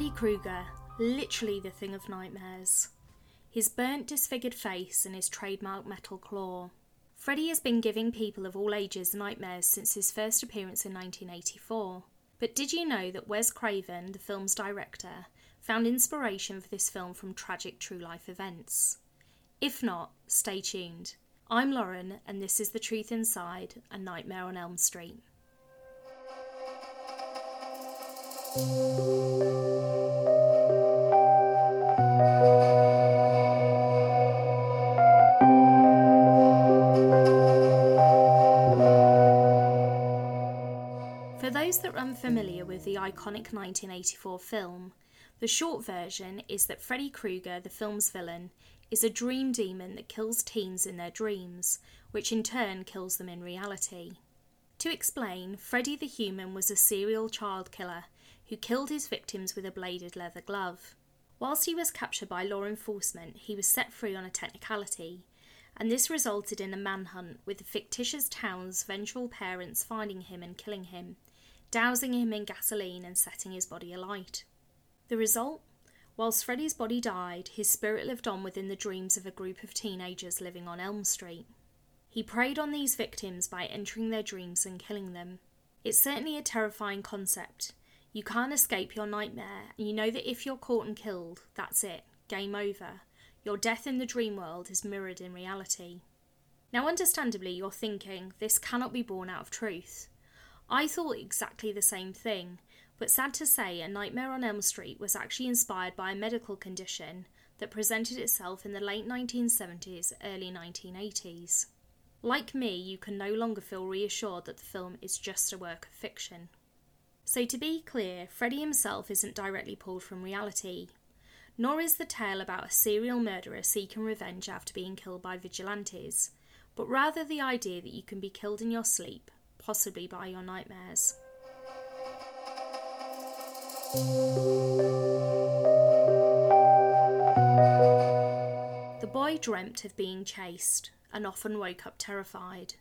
Freddy Krueger, literally the thing of nightmares. His burnt, disfigured face and his trademark metal claw. Freddy has been giving people of all ages nightmares since his first appearance in 1984. But did you know that Wes Craven, the film's director, found inspiration for this film from tragic true life events? If not, stay tuned. I'm Lauren, and this is The Truth Inside A Nightmare on Elm Street. For those that are unfamiliar with the iconic 1984 film, the short version is that Freddy Krueger, the film's villain, is a dream demon that kills teens in their dreams, which in turn kills them in reality. To explain, Freddy the human was a serial child killer who killed his victims with a bladed leather glove. Whilst he was captured by law enforcement, he was set free on a technicality, and this resulted in a manhunt with the fictitious town's vengeful parents finding him and killing him, dousing him in gasoline and setting his body alight. The result? Whilst Freddy's body died, his spirit lived on within the dreams of a group of teenagers living on Elm Street. He preyed on these victims by entering their dreams and killing them. It's certainly a terrifying concept. You can't escape your nightmare, and you know that if you're caught and killed, that's it, game over. Your death in the dream world is mirrored in reality. Now, understandably, you're thinking, this cannot be born out of truth. I thought exactly the same thing, but sad to say, A Nightmare on Elm Street was actually inspired by a medical condition that presented itself in the late 1970s, early 1980s. Like me, you can no longer feel reassured that the film is just a work of fiction. So, to be clear, Freddy himself isn't directly pulled from reality, nor is the tale about a serial murderer seeking revenge after being killed by vigilantes, but rather the idea that you can be killed in your sleep, possibly by your nightmares. The boy dreamt of being chased and often woke up terrified.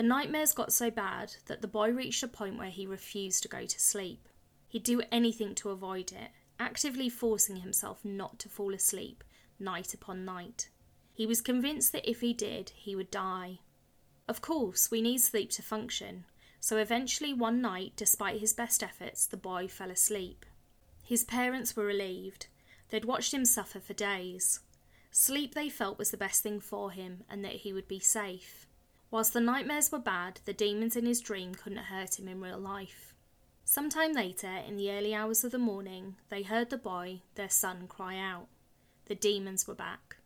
The nightmares got so bad that the boy reached a point where he refused to go to sleep. He'd do anything to avoid it, actively forcing himself not to fall asleep night upon night. He was convinced that if he did, he would die. Of course, we need sleep to function, so eventually one night, despite his best efforts, the boy fell asleep. His parents were relieved. They'd watched him suffer for days. Sleep, they felt, was the best thing for him and that he would be safe. Whilst the nightmares were bad, the demons in his dream couldn't hurt him in real life. Some time later, in the early hours of the morning, they heard the boy, their son, cry out. The demons were back.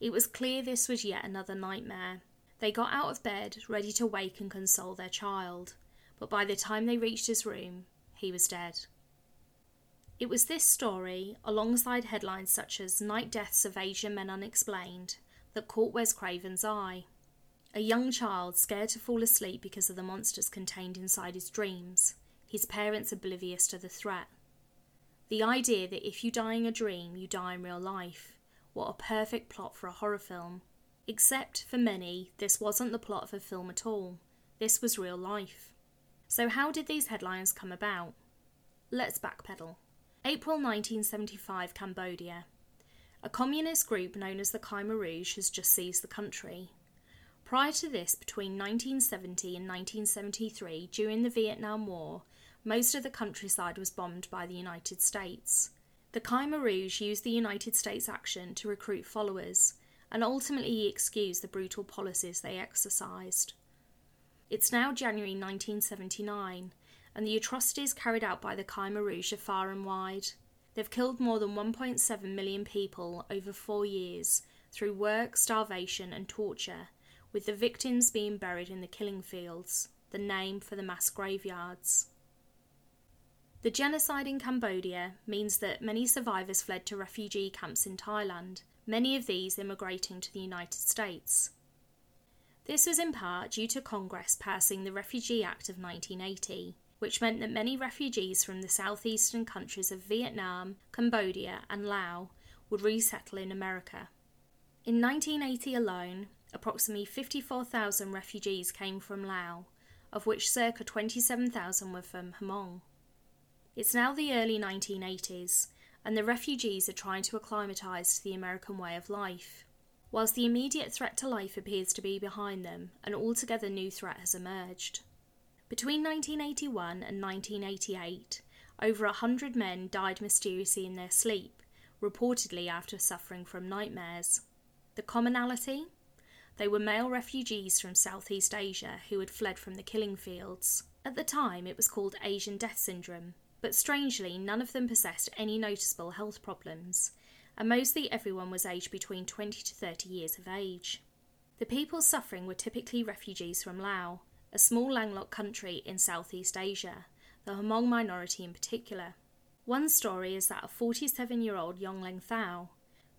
It was clear this was yet another nightmare. They got out of bed, ready to wake and console their child, but by the time they reached his room, he was dead. It was this story, alongside headlines such as Night Deaths of Asian Men Unexplained, that caught Wes Craven's eye. A young child scared to fall asleep because of the monsters contained inside his dreams, his parents oblivious to the threat. The idea that if you die in a dream, you die in real life. What a perfect plot for a horror film. Except for many, this wasn't the plot of a film at all. This was real life. So, how did these headlines come about? Let's backpedal. April 1975, Cambodia. A communist group known as the Khmer Rouge has just seized the country. Prior to this, between 1970 and 1973, during the Vietnam War, most of the countryside was bombed by the United States. The Khmer Rouge used the United States action to recruit followers and ultimately excuse the brutal policies they exercised. It's now January 1979, and the atrocities carried out by the Khmer Rouge are far and wide. They've killed more than 1.7 million people over four years through work, starvation, and torture, with the victims being buried in the killing fields, the name for the mass graveyards. The genocide in Cambodia means that many survivors fled to refugee camps in Thailand, many of these immigrating to the United States. This was in part due to Congress passing the Refugee Act of 1980, which meant that many refugees from the southeastern countries of Vietnam, Cambodia, and Laos would resettle in America. In 1980 alone, approximately 54,000 refugees came from Laos, of which circa 27,000 were from Hmong. It's now the early 1980s, and the refugees are trying to acclimatise to the American way of life. Whilst the immediate threat to life appears to be behind them, an altogether new threat has emerged. Between 1981 and 1988, over a hundred men died mysteriously in their sleep, reportedly after suffering from nightmares. The commonality? They were male refugees from Southeast Asia who had fled from the killing fields. At the time, it was called Asian Death Syndrome, but strangely, none of them possessed any noticeable health problems, and mostly everyone was aged between 20 to 30 years of age. The people suffering were typically refugees from Laos, a small landlocked country in Southeast Asia, the Hmong minority in particular. One story is that of 47 year old Yong Leng Thao.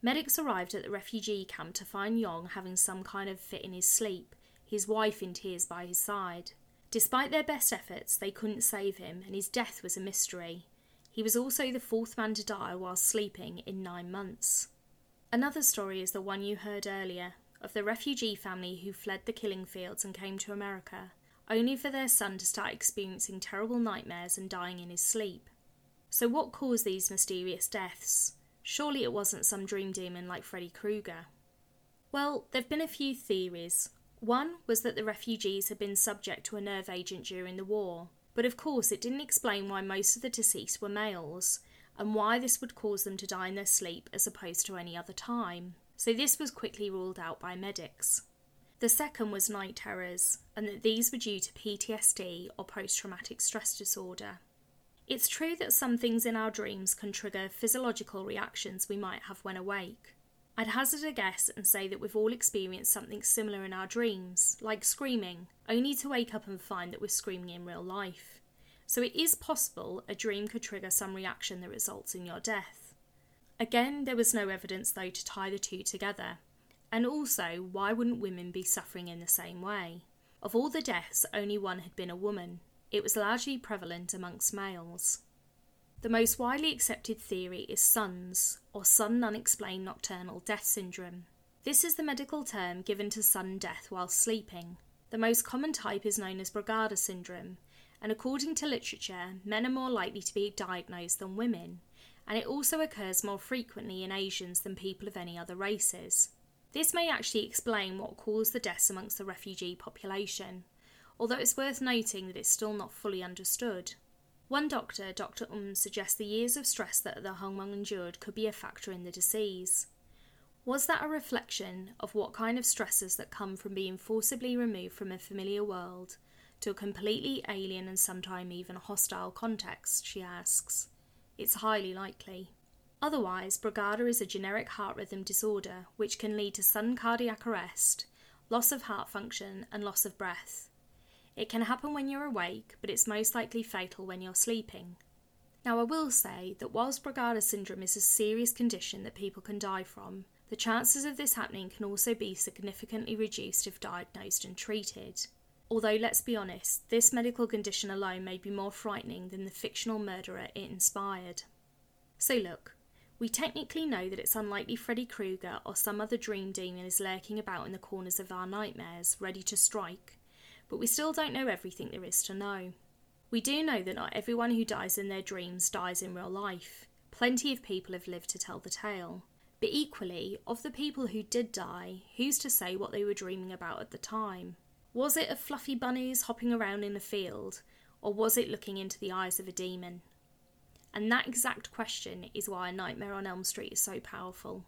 Medics arrived at the refugee camp to find Yong having some kind of fit in his sleep, his wife in tears by his side. Despite their best efforts, they couldn't save him, and his death was a mystery. He was also the fourth man to die while sleeping in nine months. Another story is the one you heard earlier of the refugee family who fled the killing fields and came to America, only for their son to start experiencing terrible nightmares and dying in his sleep. So, what caused these mysterious deaths? Surely it wasn't some dream demon like Freddy Krueger. Well, there have been a few theories. One was that the refugees had been subject to a nerve agent during the war, but of course it didn't explain why most of the deceased were males, and why this would cause them to die in their sleep as opposed to any other time. So this was quickly ruled out by medics. The second was night terrors, and that these were due to PTSD or post traumatic stress disorder. It's true that some things in our dreams can trigger physiological reactions we might have when awake. I'd hazard a guess and say that we've all experienced something similar in our dreams, like screaming, only to wake up and find that we're screaming in real life. So it is possible a dream could trigger some reaction that results in your death. Again, there was no evidence though to tie the two together. And also, why wouldn't women be suffering in the same way? Of all the deaths, only one had been a woman, it was largely prevalent amongst males. The most widely accepted theory is SUNS, or sudden unexplained nocturnal death syndrome. This is the medical term given to sudden death while sleeping. The most common type is known as Brugada syndrome, and according to literature, men are more likely to be diagnosed than women, and it also occurs more frequently in Asians than people of any other races. This may actually explain what caused the deaths amongst the refugee population although it's worth noting that it's still not fully understood. One doctor, Dr. Um, suggests the years of stress that the Hmong endured could be a factor in the disease. Was that a reflection of what kind of stresses that come from being forcibly removed from a familiar world to a completely alien and sometimes even hostile context? She asks. It's highly likely. Otherwise, Brugada is a generic heart rhythm disorder which can lead to sudden cardiac arrest, loss of heart function, and loss of breath. It can happen when you're awake, but it's most likely fatal when you're sleeping. Now, I will say that whilst Brugada syndrome is a serious condition that people can die from, the chances of this happening can also be significantly reduced if diagnosed and treated. Although, let's be honest, this medical condition alone may be more frightening than the fictional murderer it inspired. So, look, we technically know that it's unlikely Freddy Krueger or some other dream demon is lurking about in the corners of our nightmares, ready to strike, but we still don't know everything there is to know. We do know that not everyone who dies in their dreams dies in real life. Plenty of people have lived to tell the tale. But equally, of the people who did die, who's to say what they were dreaming about at the time? Was it of fluffy bunnies hopping around in a field, or was it looking into the eyes of a demon? And that exact question is why A Nightmare on Elm Street is so powerful.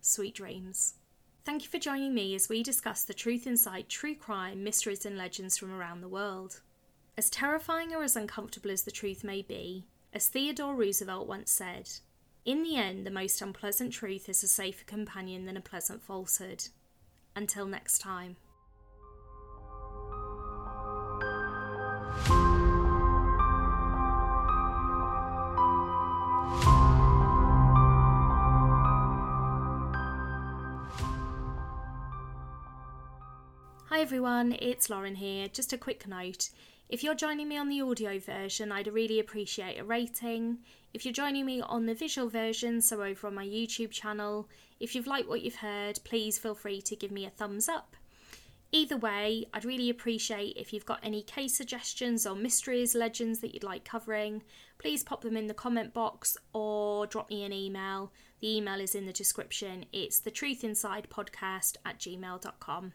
Sweet dreams. Thank you for joining me as we discuss the truth inside true crime, mysteries, and legends from around the world. As terrifying or as uncomfortable as the truth may be, as Theodore Roosevelt once said, in the end, the most unpleasant truth is a safer companion than a pleasant falsehood. Until next time. Everyone, it's Lauren here. Just a quick note. If you're joining me on the audio version, I'd really appreciate a rating. If you're joining me on the visual version, so over on my YouTube channel, if you've liked what you've heard, please feel free to give me a thumbs up. Either way, I'd really appreciate if you've got any case suggestions or mysteries, legends that you'd like covering. Please pop them in the comment box or drop me an email. The email is in the description. It's the truth inside podcast at gmail.com.